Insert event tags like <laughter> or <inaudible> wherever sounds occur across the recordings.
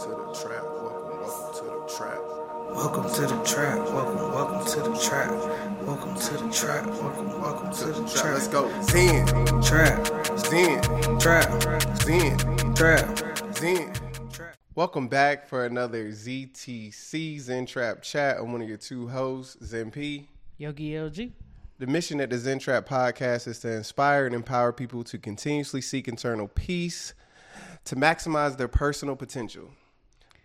to the trap. Welcome, welcome to the trap. Welcome to the trap. Welcome, welcome to the trap. Welcome to the trap. Welcome, welcome to the trap. Let's go. Zen, Trap, Zen, trap, Zen, trap, Zen. Welcome back for another ZTC Zen Trap Chat. I'm one of your two hosts, Zen P. Yogi LG. The mission at the Zen Trap podcast is to inspire and empower people to continuously seek internal peace, to maximize their personal potential.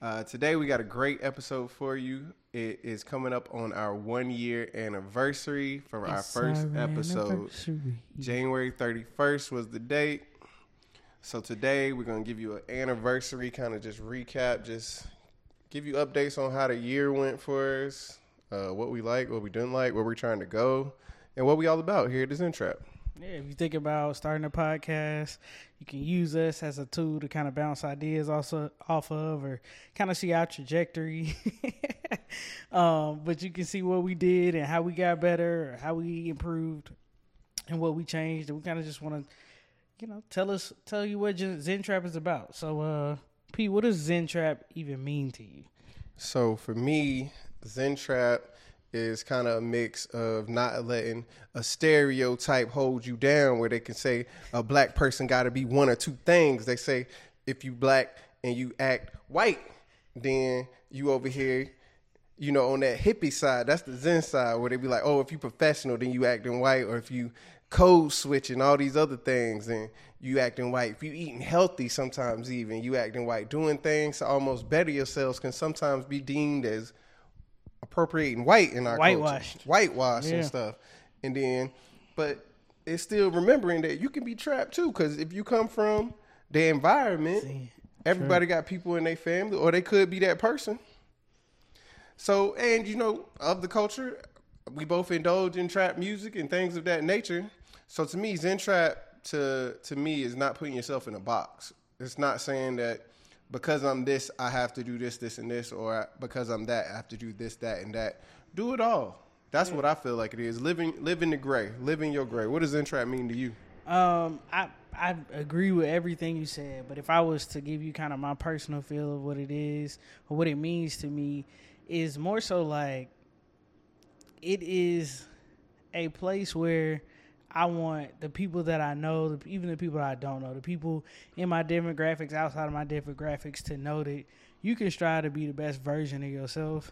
Uh, today, we got a great episode for you. It is coming up on our one year anniversary from our It's first our episode. January 31st was the date. So today, we're going to give you an anniversary kind of just recap, just give you updates on how the year went for us, uh, what we like, what we didn't like, where we're trying to go, and what we all about here at the Zen Trap. Yeah, if you think about starting a podcast, you can use us as a tool to kind of bounce ideas also off of or kind of see our trajectory. <laughs> um, but you can see what we did and how we got better or how we improved and what we changed. And we kind of just want to, you know, tell us, tell you what Zen Trap is about. So, uh, P, what does Zen Trap even mean to you? So for me, Zen Trap is kind of a mix of not letting a stereotype hold you down where they can say a black person got to be one or two things. They say if you black and you act white, then you over here, you know, on that hippie side. That's the Zen side where they be like, oh, if you professional, then you acting white, or if you code switching all these other things, then you acting white. If you eating healthy, sometimes even you acting white. Doing things to almost better yourselves can sometimes be deemed as appropriating white in our Whitewashed. culture. whitewashed Yeah. and stuff. And then, but it's still remembering that you can be trapped too, because if you come from the environment, See, everybody got people in their family, or they could be that person. So, and you know, of the culture, we both indulge in trap music and things of that nature. So, to me, Zen trap to to me is not putting yourself in a box. It's not saying that because I'm this, I have to do this, this, and this, or because I'm that, I have to do this, that, and that. Do it all. That's what I feel like it is. Living, living the gray, living your gray. What does Zen trap mean to you? Um, I I agree with everything you said, but if I was to give you kind of my personal feel of what it is or what it means to me, is more so like it is a place where I want the people that I know, even the people I don't know, the people in my demographics, outside of my demographics, to know that you can strive to be the best version of yourself,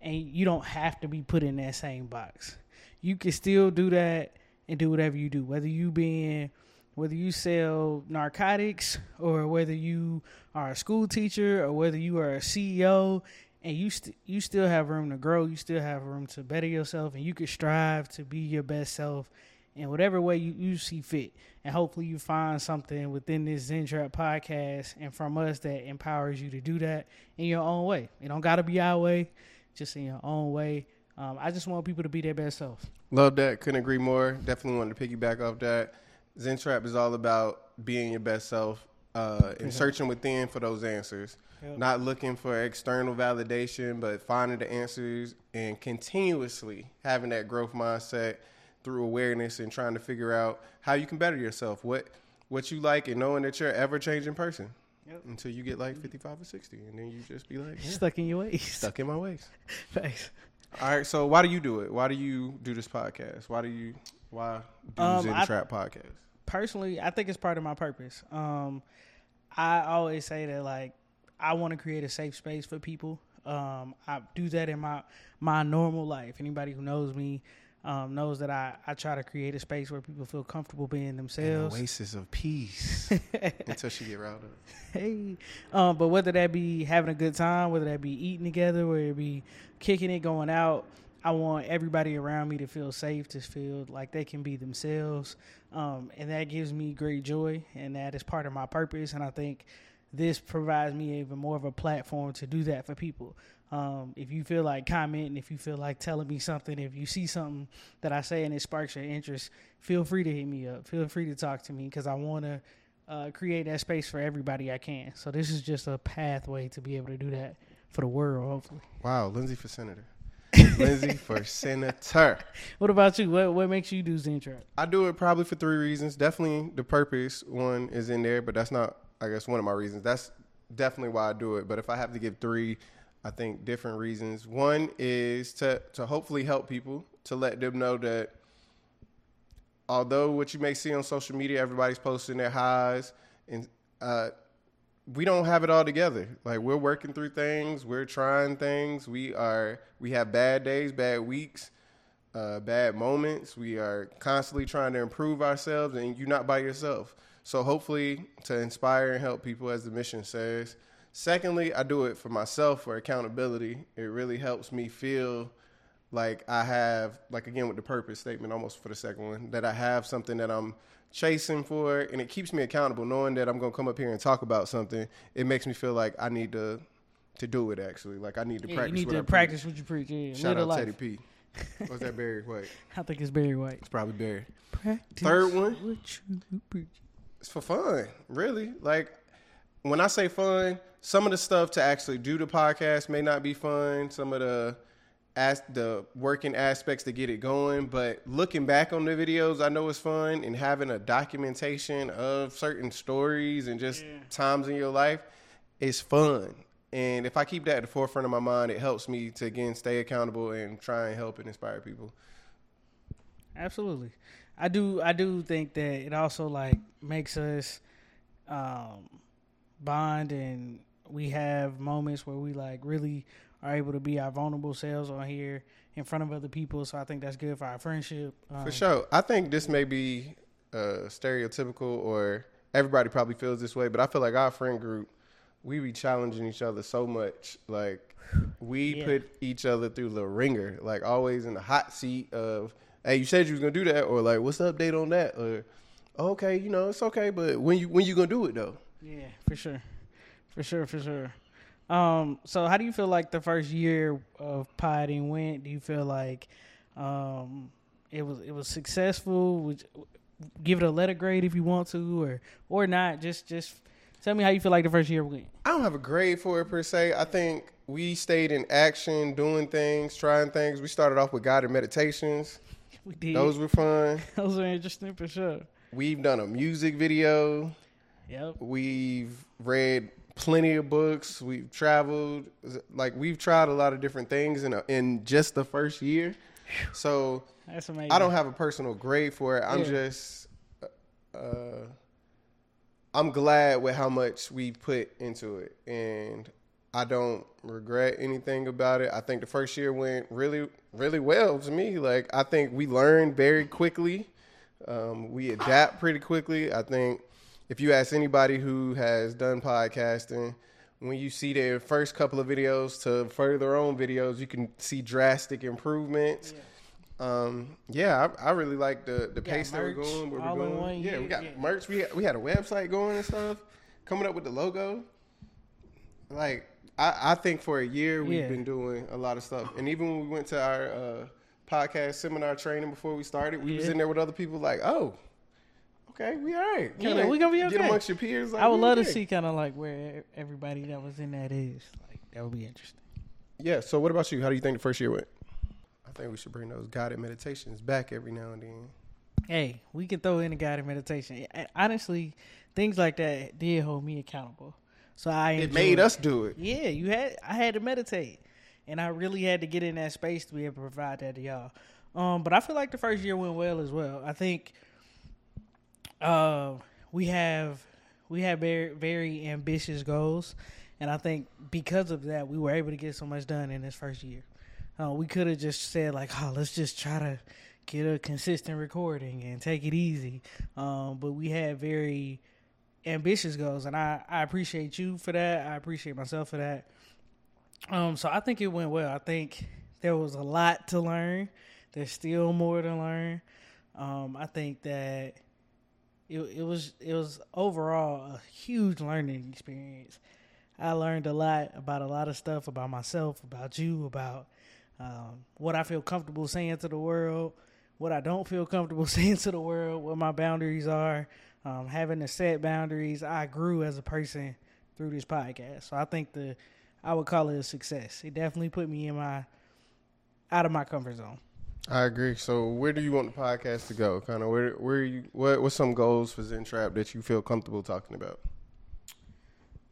and you don't have to be put in that same box. You can still do that and do whatever you do, whether you being whether you sell narcotics or whether you are a school teacher or whether you are a CEO and you st- you still have room to grow, you still have room to better yourself and you can strive to be your best self in whatever way you, you see fit. And hopefully you find something within this Zen Trap podcast and from us that empowers you to do that in your own way. It don't gotta be our way, just in your own way. Um, I just want people to be their best self. Love that. Couldn't agree more. Definitely wanted to piggyback off that. Zen Trap is all about being your best self uh, and searching within for those answers. Yep. Not looking for external validation, but finding the answers and continuously having that growth mindset through awareness and trying to figure out how you can better yourself, what what you like, and knowing that you're an ever changing person Yep. until you get like 55 or 60, and then you just be like, yeah, Stuck in your ways. stuck in my ways. <laughs> Thanks. All right, so why do you do it? Why do you do this podcast? Why do you why do Um, Zen I- Trap podcast? personally, I think it's part of my purpose. Um, I always say that like I want to create a safe space for people. Um, I do that in my my normal life. Anybody who knows me um, knows that I, I try to create a space where people feel comfortable being An themselves. oasis of peace <laughs> until she get riled up. hey, um, but whether that be having a good time, whether that be eating together, whether it be kicking it, going out, I want everybody around me to feel safe, to feel like they can be themselves, um, and that gives me great joy, and that is part of my purpose. And I think this provides me even more of a platform to do that for people. Um, if you feel like commenting, if you feel like telling me something, if you see something that I say and it sparks your interest, feel free to hit me up. Feel free to talk to me because I want to uh, create that space for everybody I can. So this is just a pathway to be able to do that for the world, hopefully. Wow, Lindsay for senator. <laughs> Lindsay for senator. What about you? What what makes you do Zen Trap? I do it probably for three reasons. Definitely the purpose one is in there, but that's not I guess one of my reasons. That's definitely why I do it. But if I have to give three, I think different reasons. One is to to hopefully help people to let them know that although what you may see on social media, everybody's posting their highs, and uh, we don't have it all together. Like we're working through things, we're trying things. We are we have bad days, bad weeks, uh, bad moments. We are constantly trying to improve ourselves, and you're not by yourself. So hopefully, to inspire and help people, as the mission says. Secondly, I do it for myself for accountability. It really helps me feel like I have, like again with the purpose statement, almost for the second one, that I have something that I'm chasing for, and it keeps me accountable. Knowing that I'm gonna come up here and talk about something, it makes me feel like I need to to do it. Actually, like I need to Yeah, practice. you need what to I preach. practice what you preach. Yeah, Shout out life. Teddy P. Was that Barry <laughs> White? I think it's Barry White. It's probably Barry. Practice Third one? What you preach. It's for fun, really. Like when I say fun, some of the stuff to actually do the podcast may not be fun. Some of the as the working aspects to get it going, but looking back on the videos, I know it's fun and having a documentation of certain stories and just times in your life is fun. And if I keep that at the forefront of my mind, it helps me to again stay accountable and try and help and inspire people. Absolutely. I do I do think that it also like makes us um bond and we have moments where we like really are able to be our vulnerable selves on here in front of other people. So I think that's good for our friendship. Um, For sure. I think this may be uh, stereotypical or everybody probably feels this way, but I feel like our friend group, we be challenging each other so much. Like we Yeah. put each other through the ringer, like always in the hot seat of, hey, you said you was gonna do that, or like, what's the update on that? Or okay, you know, it's okay, but when you when you gonna do it though? Yeah, for sure. For sure, for sure. Um, so how do you feel like the first year of potting went? Do you feel like um it was it was successful? Would you- give it a letter grade if you want to or or not. Just just tell me how you feel like the first year went. I don't have a grade for it per se. I think we stayed in action, doing things, trying things. We started off with guided meditations. We did. Those were fun. <laughs> Those were interesting for sure. We've done a music video. Yep. We've read plenty of books. We've traveled. Like we've tried a lot of different things in a, in just the first year. So That's amazing. I don't have a personal grade for it. I'm Yeah. just uh, I'm glad with how much we put into it, and I don't regret anything about it. I think the first year went really, really well to me. Like I think we learned very quickly. Um, we adapt pretty quickly. I think if you ask anybody who has done podcasting, when you see their first couple of videos to further on videos, you can see drastic improvements. Yeah. Um, yeah, I, I really like the the pace that we're going. Where we're going. yeah, year, we got yeah. merch. We had, we had a website going and stuff. Coming up with the logo. Like I, I think for a year we've Yeah. been doing a lot of stuff, and even when we went to our uh, podcast seminar training before we started, we was in there with other people. Like, oh, okay, we all right. Yeah, Kinda we gonna be Get okay. amongst your peers. Like, I would we love to see kind of like where everybody that was in that is. Like that would be interesting. Yeah. So, what about you? How do you think the first year went? I think we should bring those guided meditations back every now and then. Hey, we can throw in a guided meditation. Honestly, things like that did hold me accountable. So I It enjoyed made us do it. Yeah, you had. I had to meditate, and I really had to get in that space to be able to provide that to y'all. Um, but I feel like the first year went well as well. I think uh, we have we have very very ambitious goals, and I think because of that, we were able to get so much done in this first year. Uh, we could have just said like, "Oh, let's just try to get a consistent recording and take it easy," um, but we had very ambitious goals, and I, I appreciate you for that. I appreciate myself for that. Um, so I think it went well. I think there was a lot to learn. There's still more to learn. Um, I think that it it was it was overall a huge learning experience. I learned a lot about a lot of stuff about myself, about you, about um, what I feel comfortable saying to the world, what I don't feel comfortable <laughs> saying to the world, what my boundaries are. Um, having to set boundaries, I grew as a person through this podcast. So I think the I would call it a success. It definitely put me in my out of my comfort zone. I agree. So, where do you want the podcast to go? Kind of where where you what what's some goals for Zen Trap that you feel comfortable talking about?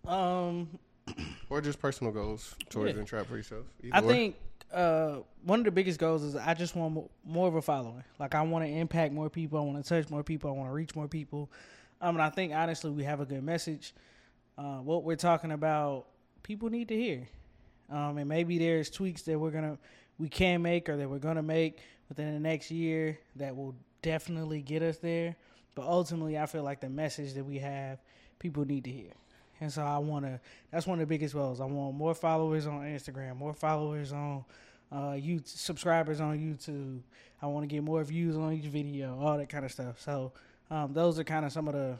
Um, <clears throat> or just personal goals towards Yeah. Zen Trap for yourself. Either I think uh, one of the biggest goals is I just want more of a following. Like I want to impact more people. I want to touch more people. I want to reach more people. Um, and I think honestly we have a good message. Uh, what we're talking about, people need to hear. Um, and maybe there's tweaks that we're gonna we can make or that we're gonna make within the next year that will definitely get us there. But ultimately, I feel like the message that we have, people need to hear. And so I want to. That's one of the biggest goals. I want more followers on Instagram, more followers on uh, subscribers on YouTube. I want to get more views on each video, all that kind of stuff. So um, those are kind of some of the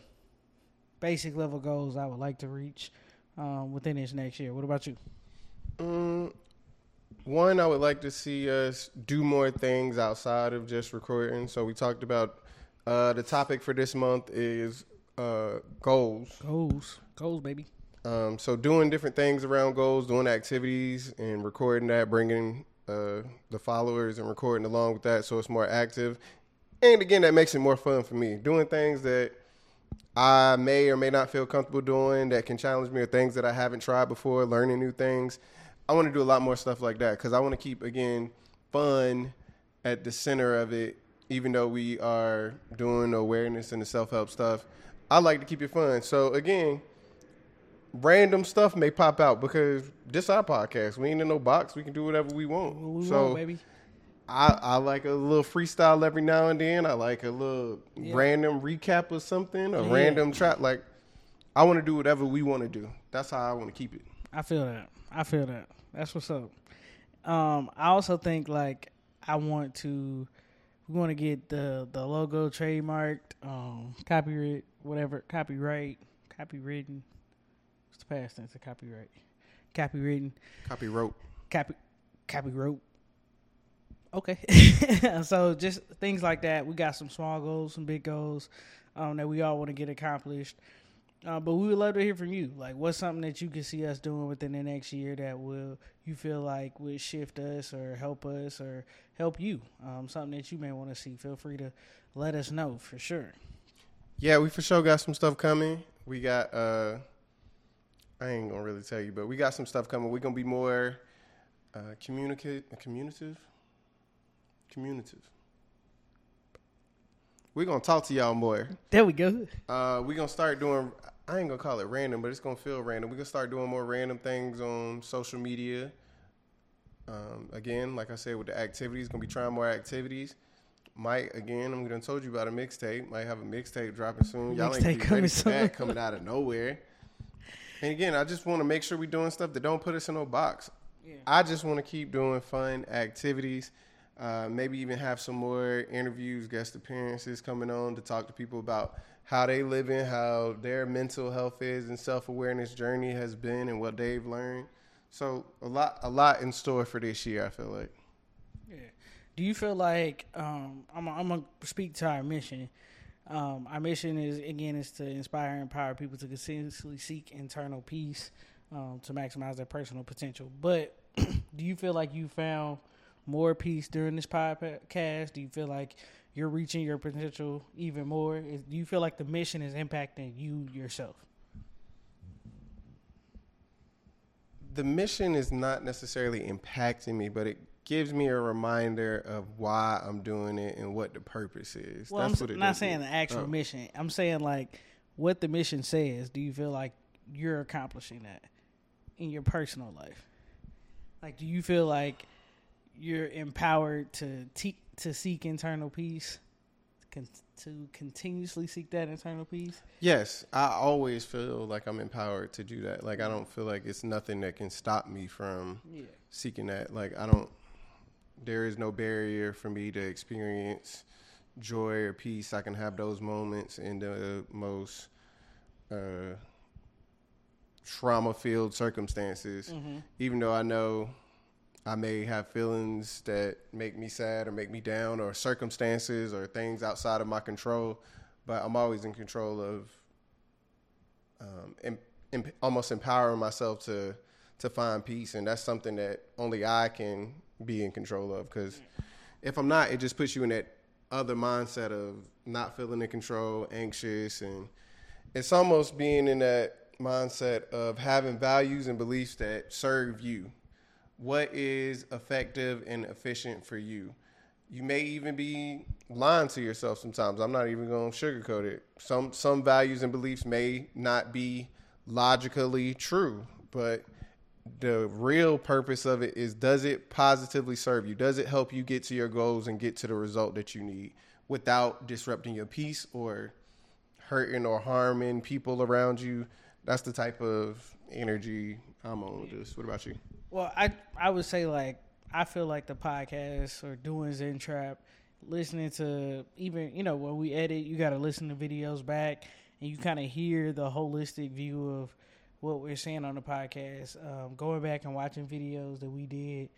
basic level goals I would like to reach um, within this next year. What about you? Mm, one, I would like to see us do more things outside of just recording. So we talked about uh, the topic for this month is uh, goals. Goals, goals, baby. Um, so doing different things around goals, doing activities and recording that, bringing uh, the followers and recording along with that, so it's more active. And again, that makes it more fun for me. Doing things that I may or may not feel comfortable doing that can challenge me, or things that I haven't tried before, learning new things. I want to do a lot more stuff like that because I want to keep again fun at the center of it. Even though we are doing awareness and the self help stuff, I like to keep it fun. So again, random stuff may pop out because this our podcast. We ain't in no box. We can do whatever we want. We so want, baby. I, I like a little freestyle every now and then. I like a little Yeah. random recap or something, a Yeah. random trap. Like I want to do whatever we want to do. That's how I want to keep it. I feel that. I feel that. That's what's up. Um, I also think like I want to we want to get the the logo trademarked, um, copyright, whatever, copyright, copywritten. What's the past tense of copyright? Copywritten, Copy rope. copy, copyright. Okay, <laughs> so just things like that. We got some small goals, some big goals um, that we all want to get accomplished. Uh, but we would love to hear from you. Like, what's something that you can see us doing within the next year that will you feel like would shift us or help us or help you? Um, something that you may want to see. Feel free to let us know for sure. Yeah, we for sure got some stuff coming. We got uh I ain't gonna really tell you, but we got some stuff coming. We're gonna be more uh communicate communicative. Communicative. We're gonna talk to y'all more. There we go. Uh we're gonna start doing I ain't gonna call it random, but it's gonna feel random. We're gonna start doing more random things on social media. Um, again, like I said, with the activities, gonna be trying more activities. Might again, I'm gonna told you about a mixtape. Might have a mixtape dropping soon. Y'all ain't Mixtape gonna coming ready that soon. coming out of nowhere. And again, I just want to make sure we're doing stuff that don't put us in no box. Yeah. I just want to keep doing fun activities. Uh, maybe even have some more interviews, guest appearances coming on to talk to people about how they live in, how their mental health is, and self awareness journey has been, and what they've learned. So a lot, a lot in store for this year. I feel like. Yeah. Do you feel like um, I'm I'm gonna speak to our mission? Um, our mission is again is to inspire and empower people to continuously seek internal peace um, to maximize their personal potential. But <clears throat> do you feel like you found more peace during this podcast? Do you feel like you're reaching your potential even more? Is, do you feel like the mission is impacting you yourself? the mission is not necessarily impacting me, but it gives me a reminder of why I'm doing it and what the purpose is. Well, That's I'm what it not saying me. the actual Oh. mission. I'm saying like what the mission says. Do you feel like you're accomplishing that in your personal life? Like, do you feel like you're empowered to te- to seek internal peace, con- to continuously seek that internal peace? Yes, I always feel like I'm empowered to do that. Like I don't feel like it's nothing that can stop me from Yeah. seeking that. Like I don't. There is no barrier for me to experience joy or peace. I can have those moments in the most uh, trauma-filled circumstances, even though I know I may have feelings that make me sad or make me down, or circumstances or things outside of my control. But I'm always in control of um, em- em- almost empowering myself to to find peace, and that's something that only I can be in control of. Because if I'm not, it just puts you in that other mindset of not feeling in control, anxious, and it's almost being in that mindset of having values and beliefs that serve you. What is effective and efficient for you? You may even be lying to yourself sometimes. I'm not even going to sugarcoat it. Some some values and beliefs may not be logically true, but the real purpose of it is does it positively serve you? Does it help you get to your goals and get to the result that you need without disrupting your peace or hurting or harming people around you? That's the type of energy I'm on with this. What about you? Well, I I would say like I feel like the podcast or doing Zen Trap, listening to even you know when we edit, you got to listen to videos back and you kind of hear the holistic view of what we're saying on the podcast. Um, going back and watching videos that we did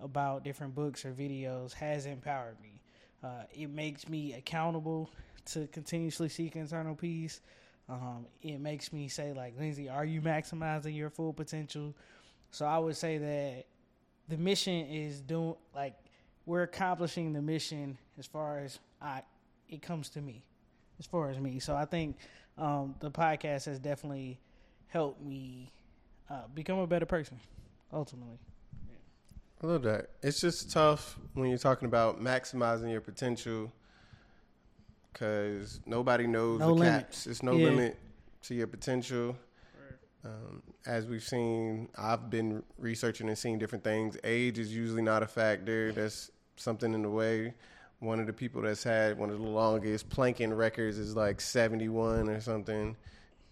about different books or videos has empowered me. Uh, it makes me accountable to continuously seek internal peace. Um, it makes me say like, Lindsay, are you maximizing your full potential? So I would say that the mission is doing like we're accomplishing the mission as far as I it comes to me, as far as me. So I think um, the podcast has definitely helped me uh, become a better person, ultimately. I love that. It's just tough when you're talking about maximizing your potential because nobody knows No the limit. caps. There's no Yeah. limit to your potential. Um, as we've seen, I've been researching and seeing different things. Age is usually not a factor. That's something in the way. One of the people that's had one of the longest planking records is like 71 or something,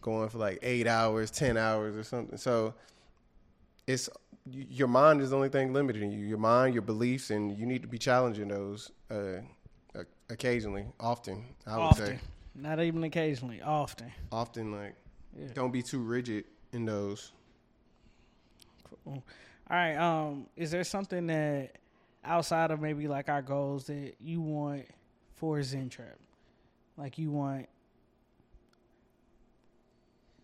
going for like eight hours, 10 hours or something. So it's your mind is the only thing limiting you. Your mind, your beliefs, and you need to be challenging those uh, occasionally, often. I would often, say not even occasionally, often. often. Like, Yeah. don't be too rigid in those. All right. Um, is there something that outside of maybe like our goals that you want for Zen Trap? Like you want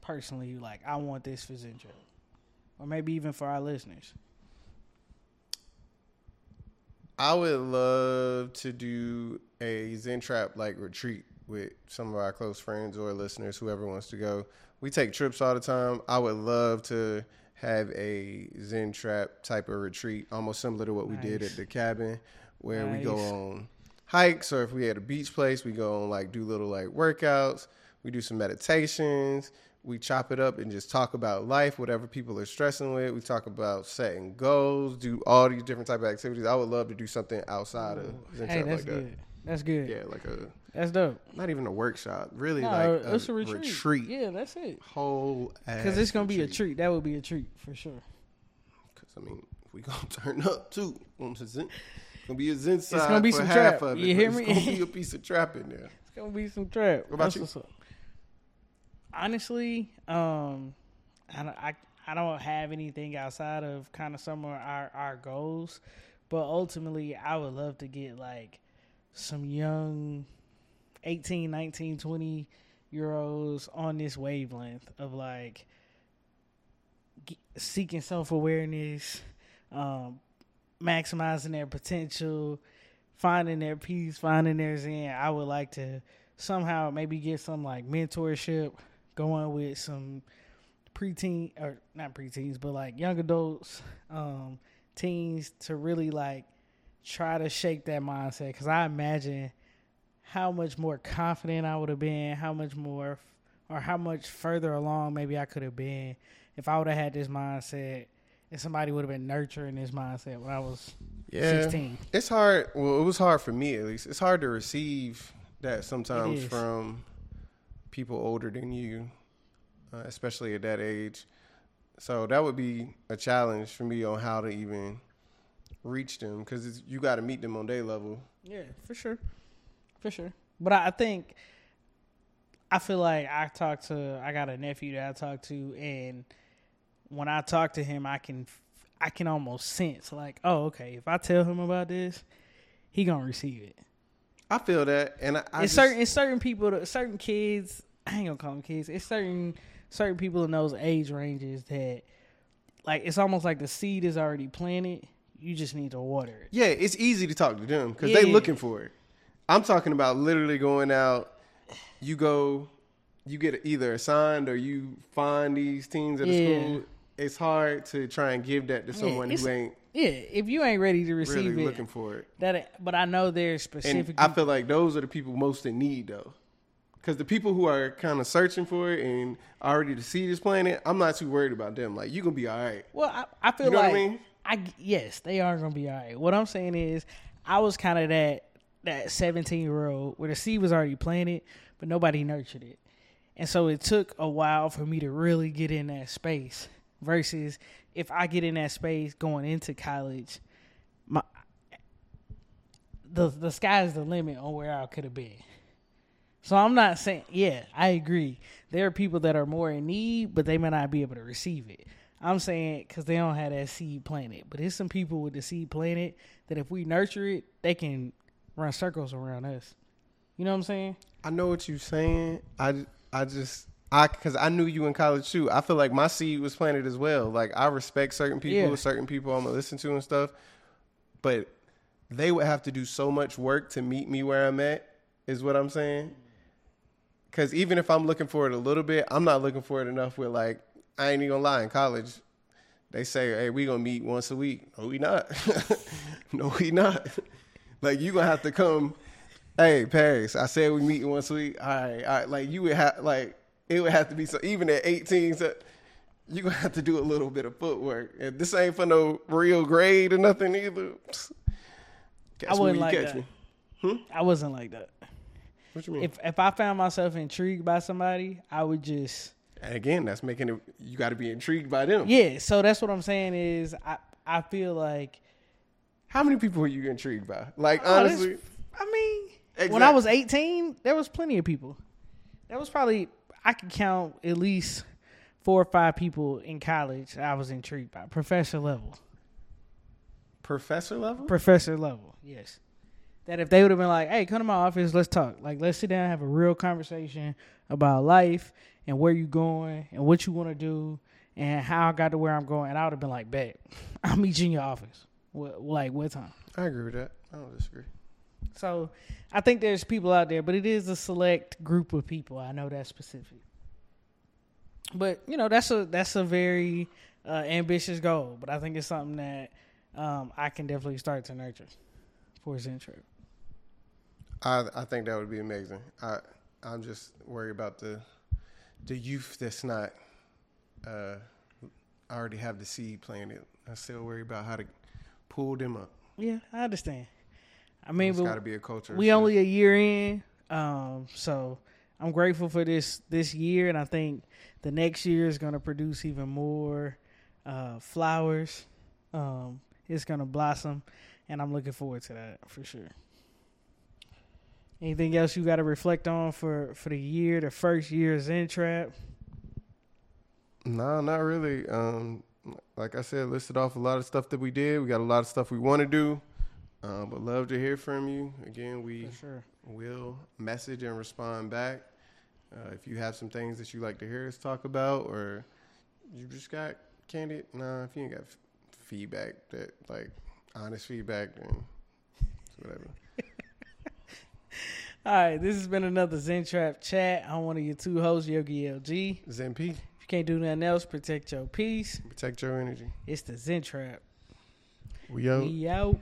personally, you like I want this for Zen Trap, or maybe even for our listeners. I would love to do a Zen Trap like retreat with some of our close friends or listeners, whoever wants to go. We take trips all the time. I would love to have a Zen Trap type of retreat, almost similar to what we did at the cabin, where we go on hikes, or if we had a beach place, we go on like do little like workouts. We do some meditations. We chop it up and just talk about life, whatever people are stressing with. We talk about setting goals, do all these different type of activities. I would love to do something outside of Zen Hey, that's like that. good. That's good. Yeah, like a That's dope. not even a workshop, really No, like a, it's a retreat. retreat. Yeah, that's it. Whole Because it's gonna be a treat. That would be a treat for sure. Because I mean, we gonna <laughs> turn up too, on the Zen, it's gonna be a Zen side gonna be some trap. of it. You hear it's gonna be a <laughs> piece of trap in there. It's gonna be some trap. What about That's you? Honestly, um, I I, I don't have anything outside of kind of some of our our goals, but ultimately, I would love to get like some young 18, 19, 20 year olds on this wavelength of like seeking self awareness, um, maximizing their potential, finding their peace, finding their zen. I would like to somehow maybe get some like mentorship going with some preteen or not preteens, but like young adults, um, teens to really like try to shake that mindset. Because I imagine how much more confident I would have been, how much more, or how much further along maybe I could have been if I would have had this mindset and somebody would have been nurturing this mindset when I was Yeah, 16. it's hard. Well, it was hard for me at least. It's hard to receive that sometimes from people older than you, uh, especially at that age. So that would be a challenge for me on how to even reach them because you got to meet them on their level. Yeah, for sure, for sure. But I think I feel like I talked to I got a nephew that I talked to, and when I talk to him, I can I can almost sense like, oh, okay, if I tell him about this, he gonna receive it. I feel that, and I, I it's just, certain it's certain people, certain kids. I ain't gonna call them kids. It's certain certain people in those age ranges that like it's almost like the seed is already planted. You just need to water it. yeah, it's easy to talk to them because they Yeah. looking for it. I'm talking about literally going out. You go you get either assigned or you find these teams at the Yeah. school. It's hard to try and give that to someone it's- who ain't Yeah, if you ain't ready to receive really it, looking for it. that. But I know there's And specific. I feel like those are the people most in need, though. Because the people who are kind of searching for it and already to see this planet, I'm not too worried about them. Like, you gonna be all right. Well, I, I feel like You know what I mean? I yes, they are gonna be all right. What I'm saying is, I was kind of that that 17 year old where the seed was already planted, but nobody nurtured it, and so it took a while for me to really get in that space. Versus if I get in that space going into college, my the the sky's the limit on where I could have been. So I'm not saying, yeah, I agree. There are people that are more in need, but they may not be able to receive it. I'm saying because they don't have that seed planted. But there's some people with the seed planted that if we nurture it, they can run circles around us. You know what I'm saying? I know what you're saying. I, I just, I, because I knew you in college too. I feel like my seed was planted as well. Like, I respect certain people, Yeah. certain people I'm gonna listen to and stuff. But they would have to do so much work to meet me where I'm at, is what I'm saying. Because even if I'm looking for it a little bit, I'm not looking for it enough with like, I ain't even gonna lie, in college, they say, hey, we gonna meet once a week. No, we not. <laughs> no, we not. like, you gonna have to come, hey, Paris, I said we meet once a week. All right, all right. Like, you would have, like, it would have to be so, even at 18, so you gonna have to do a little bit of footwork. And this ain't for no real grade or nothing either. Catch I wouldn't like catch that. me. Hmm? I wasn't like that. What you mean? If if I found myself intrigued by somebody, I would just and again, that's making it. You got to be intrigued by them. yeah. So that's what I'm saying is I I feel like How many people were you intrigued by? Like Oh, honestly, I mean, when I was 18, there was plenty of people. There was probably I could count at least four or five people in college I was intrigued by. Professor level. professor level. Professor level, yes. That if they would have been like, "Hey, come to my office, let's talk. Like, let's sit down have a real conversation about life and where you going and what you want to do and how I got to where I'm going," and I would have been like, "Bet, I'll meet you in your office. What, like, what time?" I agree with that. I don't disagree. So I think there's people out there, but it is a select group of people. I know that's specific. But you know, that's a that's a very uh, ambitious goal. But I think it's something that um, I can definitely start to nurture for Zen Trap. I I think that would be amazing. I I'm just worried about the the youth that's not uh already have the seed planted. I still worry about how to pull them up. Yeah, I understand. I mean, it's got to be a culture. we only a year in, um, so I'm grateful for this this year, and I think the next year is going to produce even more uh, flowers. Um, it's going to blossom, and I'm looking forward to that for sure. Anything else you got to reflect on for for the year, the first year Zen Trap? No, not really. Um, like I said, listed off a lot of stuff that we did. We got a lot of stuff we want to do. Um, but love to hear from you. Again, we sure. will message and respond back. Uh, if you have some things that you like to hear us talk about, or you just got candid, nah, if you ain't got f- feedback that like honest feedback, then it's whatever. <laughs> All right, this has been another Zen Trap chat. I'm one of your two hosts, Yogi LG. Zen P, If you can't do nothing else, protect your peace. protect your energy. It's the Zen Trap. We out. We out.